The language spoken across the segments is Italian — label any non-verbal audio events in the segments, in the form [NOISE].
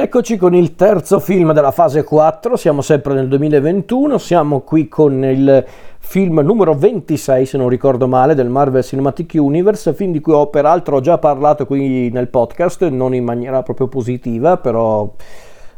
Eccoci con il terzo film della fase 4, siamo sempre nel 2021, siamo qui con il film numero 26 se non ricordo male del Marvel Cinematic Universe, film di cui ho peraltro già parlato qui nel podcast, non in maniera proprio positiva, però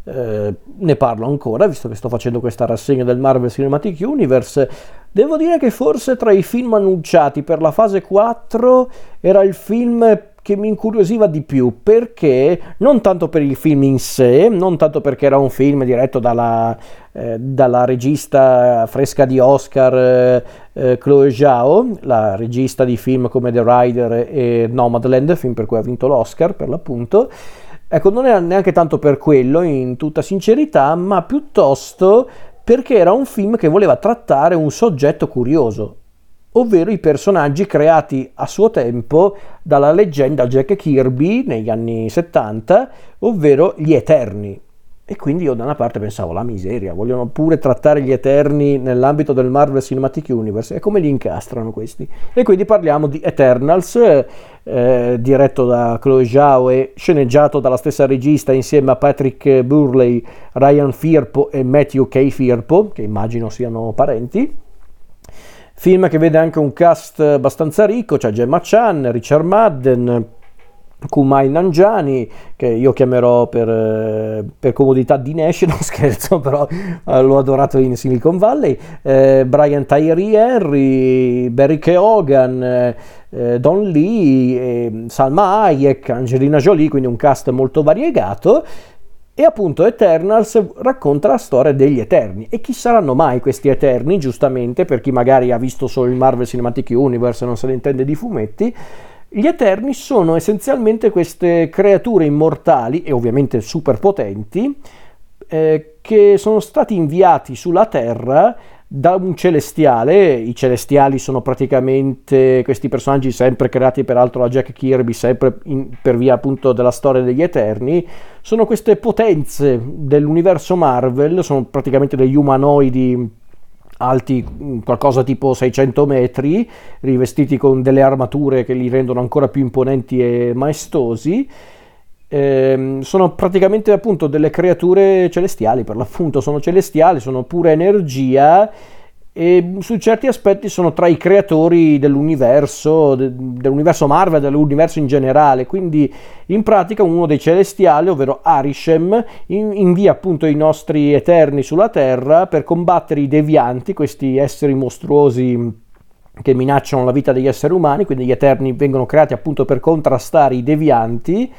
eh, ne parlo ancora visto che sto facendo questa rassegna del Marvel Cinematic Universe. Devo dire che forse tra i film annunciati per la fase 4 era il film che mi incuriosiva di più perché non tanto per il film in sé, non tanto perché era un film diretto dalla, eh, dalla regista fresca di Oscar eh, eh, Chloe Zhao, la regista di film come The Rider e Nomadland, film per cui ha vinto l'Oscar per l'appunto. Ecco, non era neanche tanto per quello, in tutta sincerità, ma piuttosto perché era un film che voleva trattare un soggetto curioso, ovvero i personaggi creati a suo tempo dalla leggenda Jack Kirby negli anni 70, ovvero gli Eterni. E quindi io da una parte pensavo, la miseria, vogliono pure trattare gli Eterni nell'ambito del Marvel Cinematic Universe, e come li incastrano questi? E quindi parliamo di Eternals, eh, diretto da Chloe Zhao e sceneggiato dalla stessa regista insieme a Patrick Burley, Ryan Firpo e Matthew K. Firpo, che immagino siano parenti. Film che vede anche un cast abbastanza ricco, c'è Gemma Chan, Richard Madden, Kumai Nangiani, che io chiamerò per, per comodità Dinesh, [LAUGHS] non scherzo, però eh, l'ho adorato in Silicon Valley, eh, Brian Tyree Henry, Barry Keoghan, eh, Don Lee, eh, Salma Hayek, Angelina Jolie, quindi un cast molto variegato. E appunto Eternals racconta la storia degli Eterni. E chi saranno mai questi Eterni, giustamente, per chi magari ha visto solo il Marvel Cinematic Universe e non se ne intende di fumetti? Gli Eterni sono essenzialmente queste creature immortali e ovviamente superpotenti eh, che sono stati inviati sulla Terra da un celestiale, i celestiali sono praticamente questi personaggi sempre creati peraltro da Jack Kirby, sempre in, per via appunto della storia degli Eterni, sono queste potenze dell'universo Marvel, sono praticamente degli umanoidi alti qualcosa tipo 600 metri, rivestiti con delle armature che li rendono ancora più imponenti e maestosi eh, sono praticamente appunto delle creature celestiali, per l'appunto sono celestiali, sono pura energia e su certi aspetti sono tra i creatori dell'universo, de, dell'universo Marvel, dell'universo in generale, quindi in pratica uno dei celestiali, ovvero Arishem, in, invia appunto i nostri eterni sulla Terra per combattere i devianti, questi esseri mostruosi che minacciano la vita degli esseri umani, quindi gli eterni vengono creati appunto per contrastare i devianti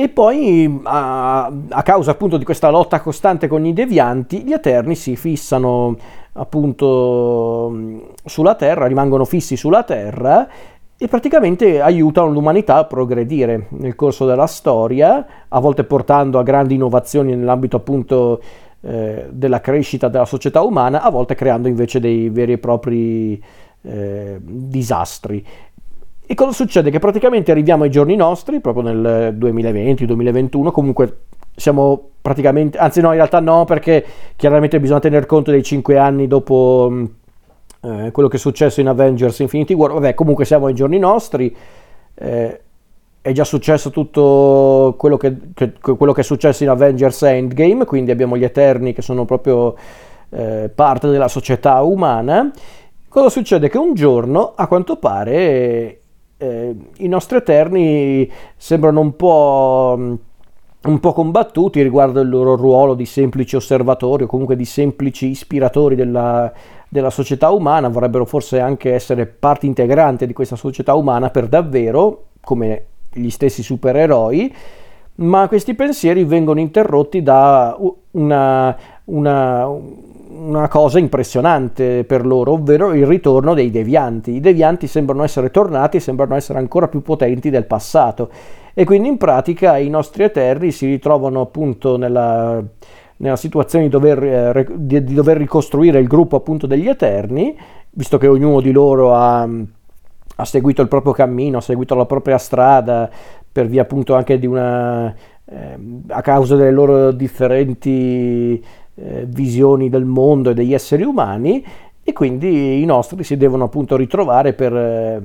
e poi, a, a, causa appunto di questa lotta costante con i devianti, gli Eterni si fissano appunto sulla Terra, rimangono fissi sulla Terra e praticamente aiutano l'umanità a progredire nel corso della storia, a volte portando a grandi innovazioni nell'ambito appunto eh, della crescita della società umana, a volte creando invece dei veri e propri eh, disastri. E cosa succede? Che praticamente arriviamo ai giorni nostri, proprio nel 2020-2021, comunque siamo praticamente, anzi no, in realtà no, perché chiaramente bisogna tener conto dei 5 anni dopo mm, eh, quello che è successo in Avengers Infinity War, vabbè comunque siamo ai giorni nostri, eh, è già successo tutto quello che, che, quello che, è successo in Avengers Endgame, quindi abbiamo gli Eterni che sono proprio eh, parte della società umana. Cosa succede? Che un giorno, a quanto pare, eh, i nostri Eterni sembrano un po', un po' combattuti riguardo il loro ruolo di semplici osservatori o comunque di semplici ispiratori della, della società umana, vorrebbero forse anche essere parte integrante di questa società umana per davvero, come gli stessi supereroi, ma questi pensieri vengono interrotti da una, una, una cosa impressionante per loro, ovvero il ritorno dei devianti. I devianti sembrano essere tornati, sembrano essere ancora più potenti del passato e quindi in pratica i nostri eterni si ritrovano appunto nella, nella situazione di dover, eh, di, di dover, ricostruire il gruppo appunto degli eterni, visto che ognuno di loro ha, ha seguito il proprio cammino, ha seguito la propria strada per via appunto anche di una... Eh, a causa delle loro differenti eh, visioni del mondo e degli esseri umani e quindi i nostri si devono appunto ritrovare per, eh,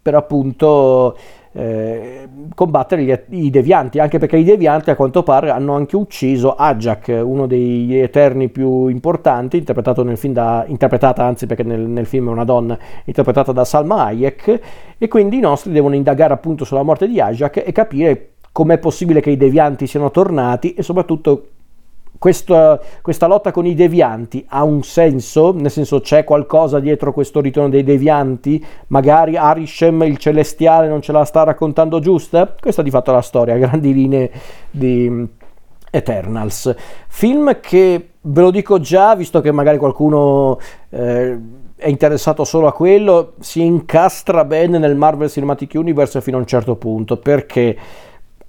per appunto eh, combattere gli, i devianti, anche perché i devianti a quanto pare hanno anche ucciso Ajak, uno degli eterni più importanti, interpretato nel film da, interpretata anzi perché nel, nel film è una donna, interpretata da Salma Hayek, e quindi i nostri devono indagare appunto sulla morte di Ajak e capire com'è possibile che i devianti siano tornati e soprattutto questa, questa, lotta con i devianti ha un senso, nel senso c'è qualcosa dietro questo ritorno dei devianti, magari Arishem il celestiale non ce la sta raccontando giusta? Questa è di fatto la storia, a [LAUGHS] grandi linee di Eternals. Film che ve lo dico già, visto che magari qualcuno eh, è interessato solo a quello, si incastra bene nel Marvel Cinematic Universe fino a un certo punto, perché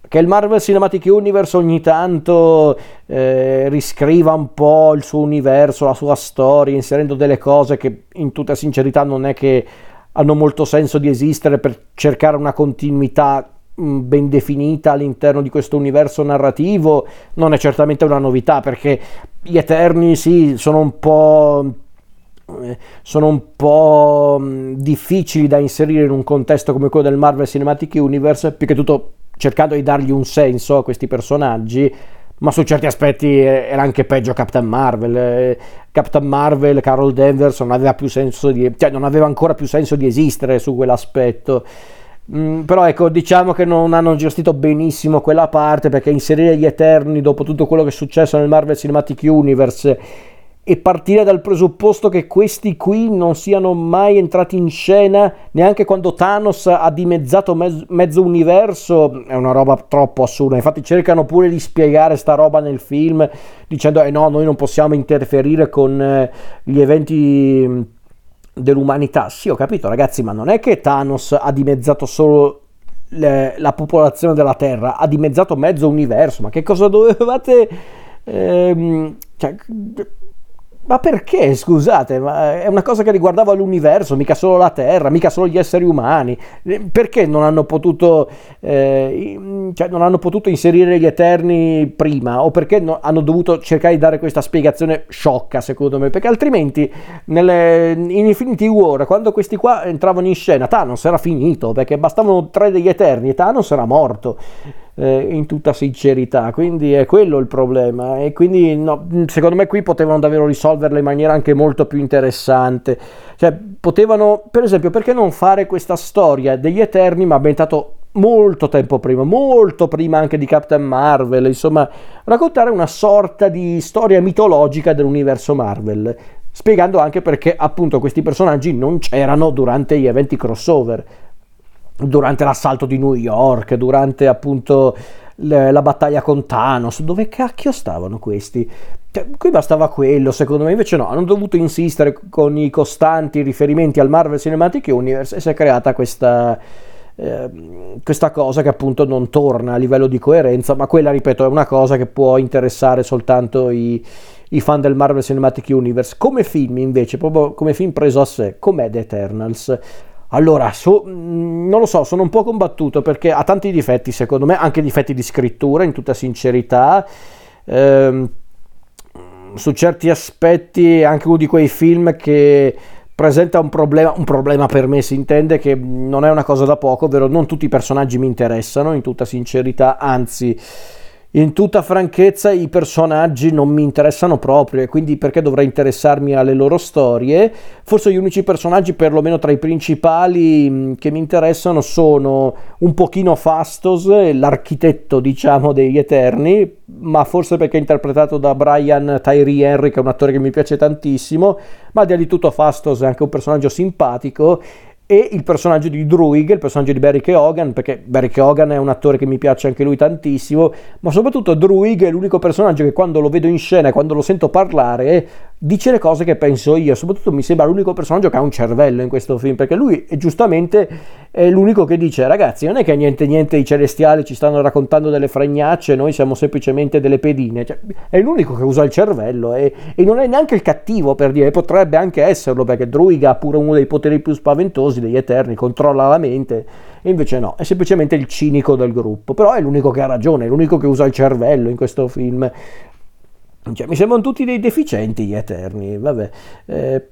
che il Marvel Cinematic Universe ogni tanto eh, riscriva un po' il suo universo, la sua storia, inserendo delle cose che in tutta sincerità non è che hanno molto senso di esistere per cercare una continuità mh, ben definita all'interno di questo universo narrativo, non è certamente una novità perché gli Eterni sì, sono un po' eh, sono un po' difficili da inserire in un contesto come quello del Marvel Cinematic Universe, più che tutto cercando di dargli un senso a questi personaggi, ma su certi aspetti era anche peggio Captain Marvel. Eh, Captain Marvel, Carol Danvers non aveva più senso di, cioè non aveva ancora più senso di esistere su quell'aspetto. Mm, però ecco, diciamo che non hanno gestito benissimo quella parte perché inserire gli Eterni dopo tutto quello che è successo nel Marvel Cinematic Universe e partire dal presupposto che questi qui non siano mai entrati in scena neanche quando Thanos ha dimezzato mezzo, mezzo universo è una roba troppo assurda. Infatti cercano pure di spiegare sta roba nel film dicendo eh no noi non possiamo interferire con eh, gli eventi mm, dell'umanità. Sì ho capito ragazzi ma non è che Thanos ha dimezzato solo le, la popolazione della Terra ha dimezzato mezzo universo ma che cosa dovevate ehm, cioè, ma perché, scusate, ma è una cosa che riguardava l'universo, mica solo la Terra, mica solo gli esseri umani. Eh, perché non hanno potuto, eh, cioè non hanno potuto inserire gli Eterni prima? O perché no, hanno dovuto cercare di dare questa spiegazione sciocca, secondo me? Perché altrimenti nelle, in Infinity War, quando questi qua entravano in scena, Thanos era finito, perché bastavano tre degli Eterni e Thanos era morto eh, in tutta sincerità, quindi è quello il problema. E quindi no, secondo me qui potevano davvero risolverla in maniera anche molto più interessante, cioè potevano per esempio perché non fare questa storia degli Eterni ma ambientato molto tempo prima, molto prima anche di Captain Marvel, insomma, raccontare una sorta di storia mitologica dell'universo Marvel, spiegando anche perché appunto questi personaggi non c'erano durante gli eventi crossover durante l'assalto di New York, durante appunto la battaglia con Thanos, dove cacchio stavano questi? Cioè, qui bastava quello, secondo me, invece no, hanno dovuto insistere con i costanti riferimenti al Marvel Cinematic Universe e si è creata questa, eh, questa cosa che appunto non torna a livello di coerenza, ma quella, ripeto, è una cosa che può interessare soltanto i, i fan del Marvel Cinematic Universe. Come film, invece, proprio come film preso a sé, com'è The Eternals? Allora, so, mm, non lo so, sono un po' combattuto perché ha tanti difetti, secondo me, anche difetti di scrittura, in tutta sincerità. Ehm, su certi aspetti è anche uno di quei film che presenta un problema, un problema per me si intende che non è una cosa da poco, ovvero non tutti i personaggi mi interessano, in tutta sincerità, anzi in tutta franchezza i personaggi non mi interessano proprio e quindi perché dovrei interessarmi alle loro storie? Forse gli unici personaggi, perlomeno tra i principali, mm, che mi interessano sono un pochino Fastos, l'architetto diciamo degli Eterni, ma forse perché è interpretato da Brian Tyree Henry, che è un attore che mi piace tantissimo, ma di di tutto Fastos è anche un personaggio simpatico e il personaggio di Druig, il personaggio di Barry Keoghan, perché Barry Keoghan è un attore che mi piace anche lui tantissimo, ma soprattutto Druig è l'unico personaggio che quando lo vedo in scena quando lo sento parlare dice le cose che penso io, soprattutto mi sembra l'unico personaggio che ha un cervello in questo film, perché lui è giustamente è l'unico che dice ragazzi non è che niente niente i celestiali ci stanno raccontando delle fregnacce, noi siamo semplicemente delle pedine, cioè, è l'unico che usa il cervello e, e non è neanche il cattivo per dire, potrebbe anche esserlo perché Druig ha pure uno dei poteri più spaventosi, degli Eterni, controlla la mente, e invece no, è semplicemente il cinico del gruppo, però è l'unico che ha ragione, è l'unico che usa il cervello in questo film. Cioè, mi sembrano tutti dei deficienti gli Eterni, vabbè. Eh,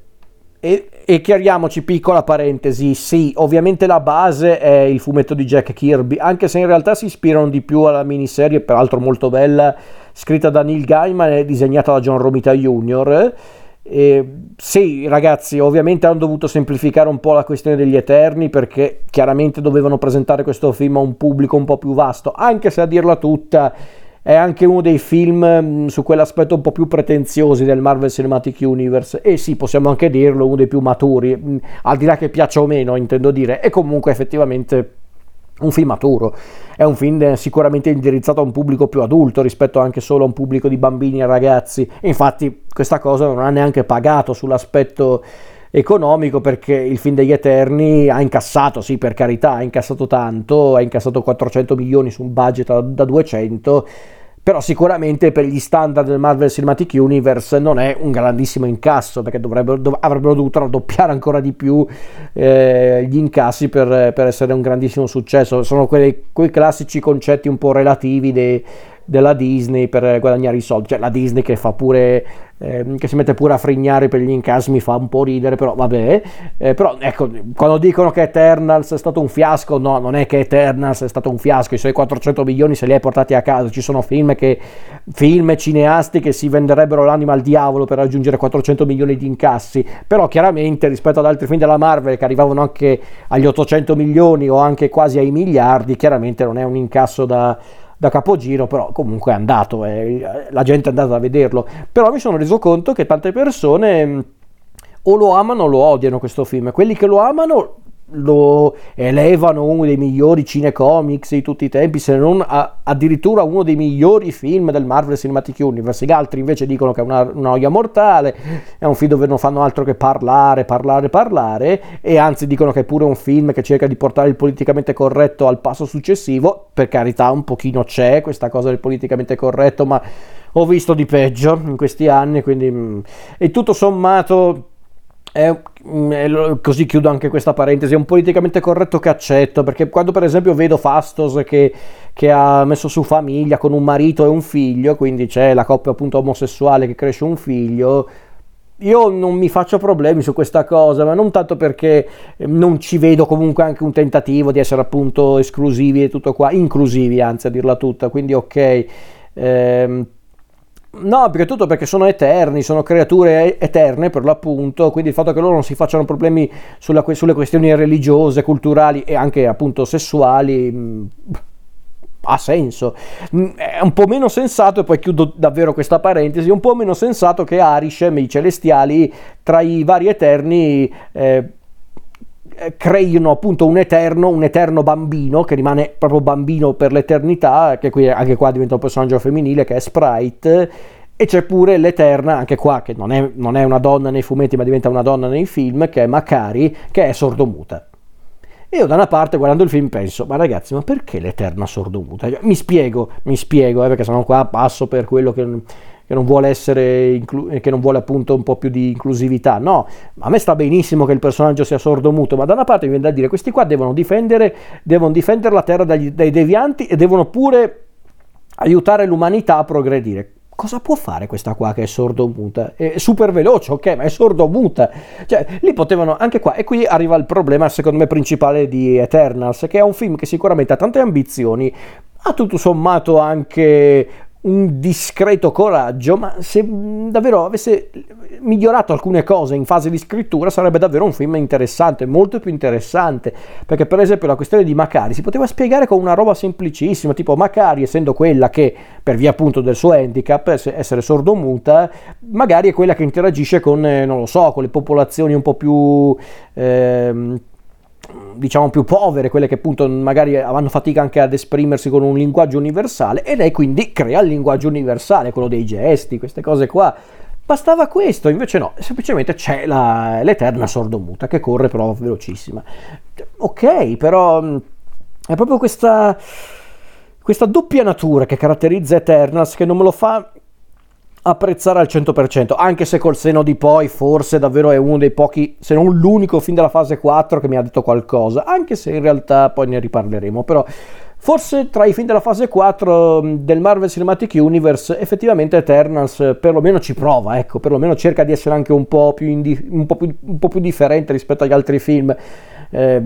E, e, chiariamoci, piccola parentesi, sì, ovviamente la base è il fumetto di Jack Kirby, anche se in realtà si ispirano di più alla miniserie, peraltro molto bella, scritta da Neil Gaiman e disegnata da John Romita Jr., e sì, ragazzi, ovviamente hanno dovuto semplificare un po' la questione degli Eterni perché chiaramente dovevano presentare questo film a un pubblico un po' più vasto, anche se a dirla tutta è anche uno dei film mm, su quell'aspetto un po' più pretenziosi del Marvel Cinematic Universe. E sì, possiamo anche dirlo, uno dei più maturi, mm, al di là che piaccia o meno, intendo dire, è comunque effettivamente un film maturo, è un film sicuramente indirizzato a un pubblico più adulto rispetto anche solo a un pubblico di bambini e ragazzi. Infatti questa cosa non ha neanche pagato sull'aspetto economico perché il film degli Eterni ha incassato, sì per carità, ha incassato tanto, ha incassato 400 milioni su un budget da 200 però sicuramente per gli standard del Marvel Cinematic Universe non è un grandissimo incasso perché dov- avrebbero dovuto raddoppiare ancora di più eh, gli incassi per, per, essere un grandissimo successo. Sono quei, quei classici concetti un po' relativi dei della Disney per guadagnare i soldi, cioè la Disney che fa pure eh, che si mette pure a frignare per gli incassi mi fa un po' ridere, però vabbè. Eh, però ecco, quando dicono che Eternals è stato un fiasco, no, non è che Eternals è stato un fiasco, i suoi 400 milioni se li hai portati a casa, ci sono film che film cineasti che si venderebbero l'anima al diavolo per raggiungere 400 milioni di incassi, però chiaramente rispetto ad altri film della Marvel che arrivavano anche agli 800 milioni o anche quasi ai miliardi, chiaramente non è un incasso da da capogiro, però comunque è andato, eh, la gente è andata a vederlo. Però mi sono reso conto che tante persone o lo amano o lo odiano questo film. Quelli che lo amano lo elevano uno dei migliori cinecomics di tutti i tempi, se non a, addirittura uno dei migliori film del Marvel Cinematic Universe. Gli altri invece dicono che è una, una noia mortale, è un film dove non fanno altro che parlare, parlare, parlare, e anzi dicono che è pure un film che cerca di portare il politicamente corretto al passo successivo. Per carità, un pochino c'è questa cosa del politicamente corretto, ma ho visto di peggio in questi anni, quindi... Mm, e tutto sommato è, così chiudo anche questa parentesi, è un politicamente corretto che accetto, perché quando per esempio vedo Fastos che, che, ha messo su famiglia con un marito e un figlio, quindi c'è la coppia appunto omosessuale che cresce un figlio, io non mi faccio problemi su questa cosa, ma non tanto perché non ci vedo comunque anche un tentativo di essere appunto esclusivi e tutto qua, inclusivi anzi a dirla tutta, quindi ok. Ehm, No, perché tutto perché sono eterni, sono creature eterne per l'appunto, quindi il fatto che loro non si facciano problemi sulla, sulle questioni religiose, culturali e anche appunto sessuali mh, mm, ha senso. Mm, è un po' meno sensato, e poi chiudo davvero questa parentesi, un po' meno sensato che Arishem, i celestiali, tra i vari eterni... Eh, creino appunto un eterno, un eterno bambino che rimane proprio bambino per l'eternità, che qui anche qua diventa un personaggio femminile che è Sprite. E c'è pure l'Eterna, anche qua, che non è, non è una donna nei fumetti, ma diventa una donna nei film, che è Macari, che è sordomuta. Io da una parte guardando il film penso, ma ragazzi, ma perché l'Eterna sordomuta? Mi spiego, mi spiego, eh, perché sono qua passo per quello che che non vuole essere inclu- che non vuole appunto un po' più di inclusività. No, a me sta benissimo che il personaggio sia sordo-muto, ma da una parte mi viene da dire questi qua devono difendere, devono difendere la terra dagli, dai devianti e devono pure aiutare l'umanità a progredire. Cosa può fare questa qua che è sordo-muta? È super veloce, ok, ma è sordo-muta. Cioè, lì potevano, anche qua, e qui arriva il problema, secondo me, principale di Eternals, che è un film che sicuramente ha tante ambizioni, ha tutto sommato anche un discreto coraggio, ma se davvero avesse migliorato alcune cose in fase di scrittura sarebbe davvero un film interessante, molto più interessante, perché per esempio la questione di Macari si poteva spiegare con una roba semplicissima, tipo Macari essendo quella che per via appunto del suo handicap, essere sordomuta, magari è quella che interagisce con, eh, non lo so, con le popolazioni un po' più... Eh, diciamo più povere, quelle che appunto magari hanno fatica anche ad esprimersi con un linguaggio universale e lei quindi crea il linguaggio universale, quello dei gesti, queste cose qua. Bastava questo, invece no, semplicemente c'è la, l'eterna sordomuta che corre però velocissima. Ok, però mm, è proprio questa, questa doppia natura che caratterizza Eternals che non me lo fa apprezzare al 100%, anche se col seno di poi forse davvero è uno dei pochi, se non l'unico film della fase 4 che mi ha detto qualcosa, anche se in realtà poi ne riparleremo, però Forse tra i film della fase 4 mm, del Marvel Cinematic Universe effettivamente Eternals perlomeno ci prova, ecco, perlomeno cerca di essere anche un po' più, indi- un po più, un po più differente rispetto agli altri film. Eh,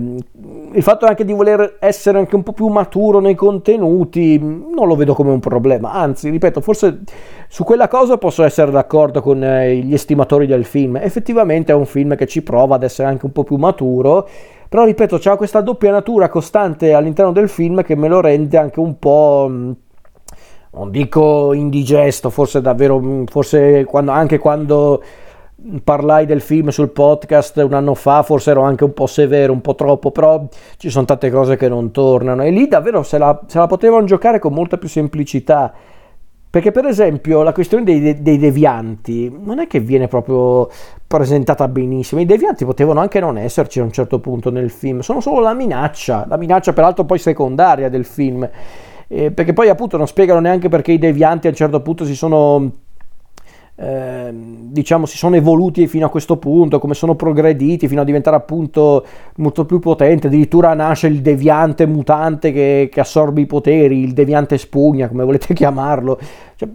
il fatto anche di voler essere anche un po' più maturo nei contenuti non lo vedo come un problema, anzi, ripeto, forse su quella cosa posso essere d'accordo con eh, gli estimatori del film. Effettivamente è un film che ci prova ad essere anche un po' più maturo però ripeto, c'è questa doppia natura costante all'interno del film che me lo rende anche un po' mm, non dico indigesto, forse davvero, mm, forse quando, anche quando parlai del film sul podcast un anno fa, forse ero anche un po' severo, un po' troppo, però ci sono tante cose che non tornano. E lì davvero se la, se la potevano giocare con molta più semplicità. Perché per esempio la questione dei, dei, devianti non è che viene proprio presentata benissimo, i devianti potevano anche non esserci a un certo punto nel film, sono solo la minaccia, la minaccia peraltro poi secondaria del film, eh, perché poi appunto non spiegano neanche perché i devianti a un certo punto si sono Ehm, diciamo si sono evoluti fino a questo punto, come sono progrediti fino a diventare appunto molto più potente, addirittura nasce il deviante mutante che, che assorbe i poteri, il deviante spugna, come volete [LAUGHS] chiamarlo. Cioè,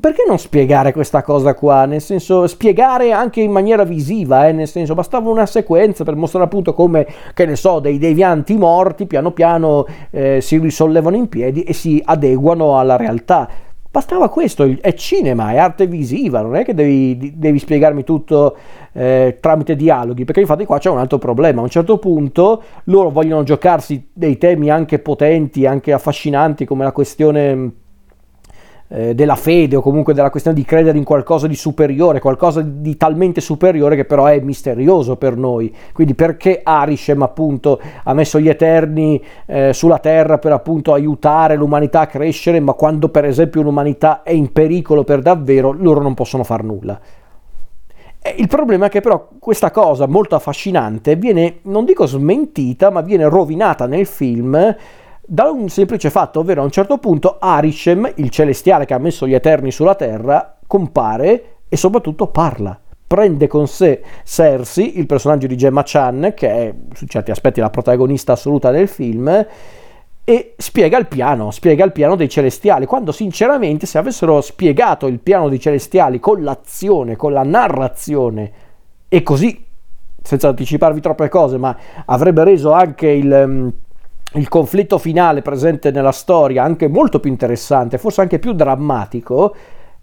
perché non spiegare questa cosa qua? Nel senso, spiegare anche in maniera visiva, eh? nel senso, bastava una sequenza per mostrare appunto come, che ne so, dei devianti morti piano piano eh, si risollevano in piedi e si adeguano alla realtà Bastava questo, è cinema, è arte visiva, non è che devi, devi spiegarmi tutto eh, tramite dialoghi, perché infatti qua c'è un altro problema. A un certo punto loro vogliono giocarsi dei temi anche potenti, anche affascinanti, come la questione eh, della fede o comunque della questione di credere in qualcosa di superiore, qualcosa di talmente superiore che però è misterioso per noi. Quindi perché Arishem appunto ha messo gli Eterni eh, sulla terra per appunto aiutare l'umanità a crescere, ma quando per esempio l'umanità è in pericolo per davvero, loro non possono far nulla. Il problema è che però questa cosa molto affascinante viene, non dico smentita, ma viene rovinata nel film da un semplice fatto, ovvero a un certo punto Arishem, il celestiale che ha messo gli Eterni sulla terra, compare e soprattutto parla. Prende con sé Cersei, il personaggio di Gemma Chan, che è su certi aspetti la protagonista assoluta del film, e spiega il piano, spiega il piano dei celestiali, quando sinceramente se avessero spiegato il piano dei celestiali con l'azione, con la narrazione, e così, senza anticiparvi troppe cose, ma avrebbe reso anche il il conflitto finale presente nella storia anche molto più interessante, forse anche più drammatico,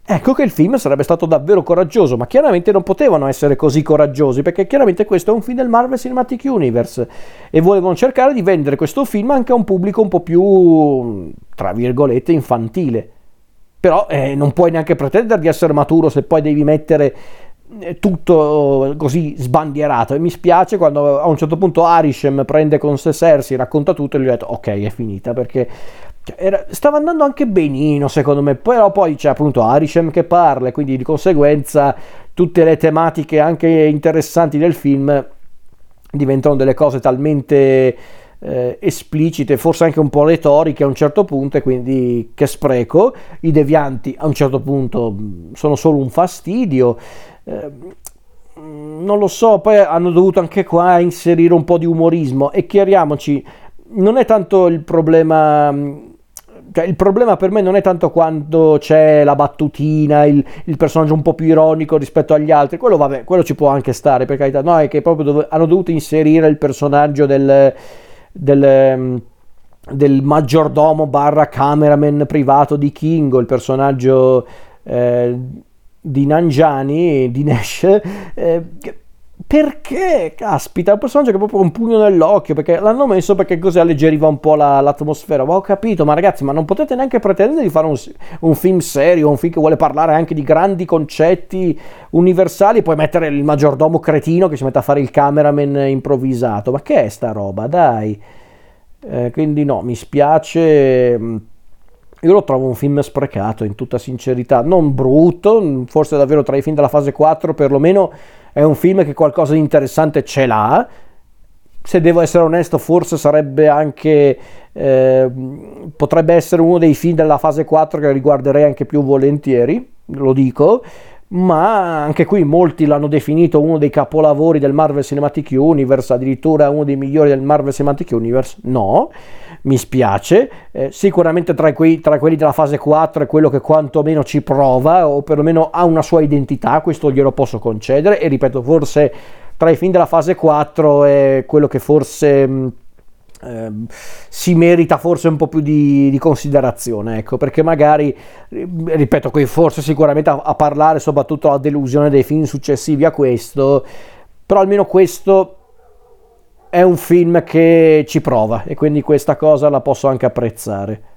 ecco che il film sarebbe stato davvero coraggioso, ma chiaramente non potevano essere così coraggiosi perché chiaramente questo è un film del Marvel Cinematic Universe e volevano cercare di vendere questo film anche a un pubblico un po' più, tra virgolette, infantile. Però eh, non puoi neanche pretendere di essere maturo se poi devi mettere tutto così sbandierato e mi spiace quando a un certo punto Arishem prende con sé Cersei, racconta tutto e gli ho detto ok è finita perché cioè, era, stava andando anche benino secondo me, però poi c'è appunto Arishem che parla e quindi di conseguenza tutte le tematiche anche interessanti del film diventano delle cose talmente eh, esplicite, forse anche un po' retoriche a un certo punto, e quindi che spreco. I devianti a un certo punto sono solo un fastidio. Eh, non lo so, poi hanno dovuto anche qua inserire un po' di umorismo e chiariamoci, non è tanto il problema cioè, il problema per me non è tanto quando c'è la battutina, il, il, personaggio un po' più ironico rispetto agli altri, quello, vabbè, quello ci può anche stare, per carità, no, è che proprio dove, hanno dovuto inserire il personaggio del, del, del maggiordomo barra cameraman privato di Kingo, il personaggio eh, di Nangiani, di Nash, eh, perché, caspita, è un personaggio che ha proprio un pugno nell'occhio, perché l'hanno messo perché così alleggeriva un po' la, l'atmosfera, ma ho capito, ma ragazzi, ma non potete neanche pretendere di fare un, un, film serio, un film che vuole parlare anche di grandi concetti universali, poi mettere il maggiordomo cretino che si mette a fare il cameraman improvvisato, ma che è sta roba, dai, eh, quindi no, mi spiace... Io lo trovo un film sprecato, in tutta sincerità, non brutto, forse davvero tra i film della fase 4 perlomeno è un film che qualcosa di interessante ce l'ha. Se devo essere onesto, forse sarebbe anche eh, potrebbe essere uno dei film della fase 4 che riguarderei anche più volentieri, lo dico, ma anche qui molti l'hanno definito uno dei capolavori del Marvel Cinematic Universe, addirittura uno dei migliori del Marvel Cinematic Universe. No, mi spiace. Eh, sicuramente tra, quei, tra, quelli della fase 4 è quello che quantomeno ci prova, o perlomeno ha una sua identità, questo glielo posso concedere. E ripeto, forse tra i film della fase 4 è quello che forse. Mh, eh, si merita forse un po' più di, di, considerazione, ecco, perché magari, ripeto, qui forse sicuramente a, a parlare soprattutto la delusione dei film successivi a questo, però almeno questo è un film che ci prova e quindi questa cosa la posso anche apprezzare.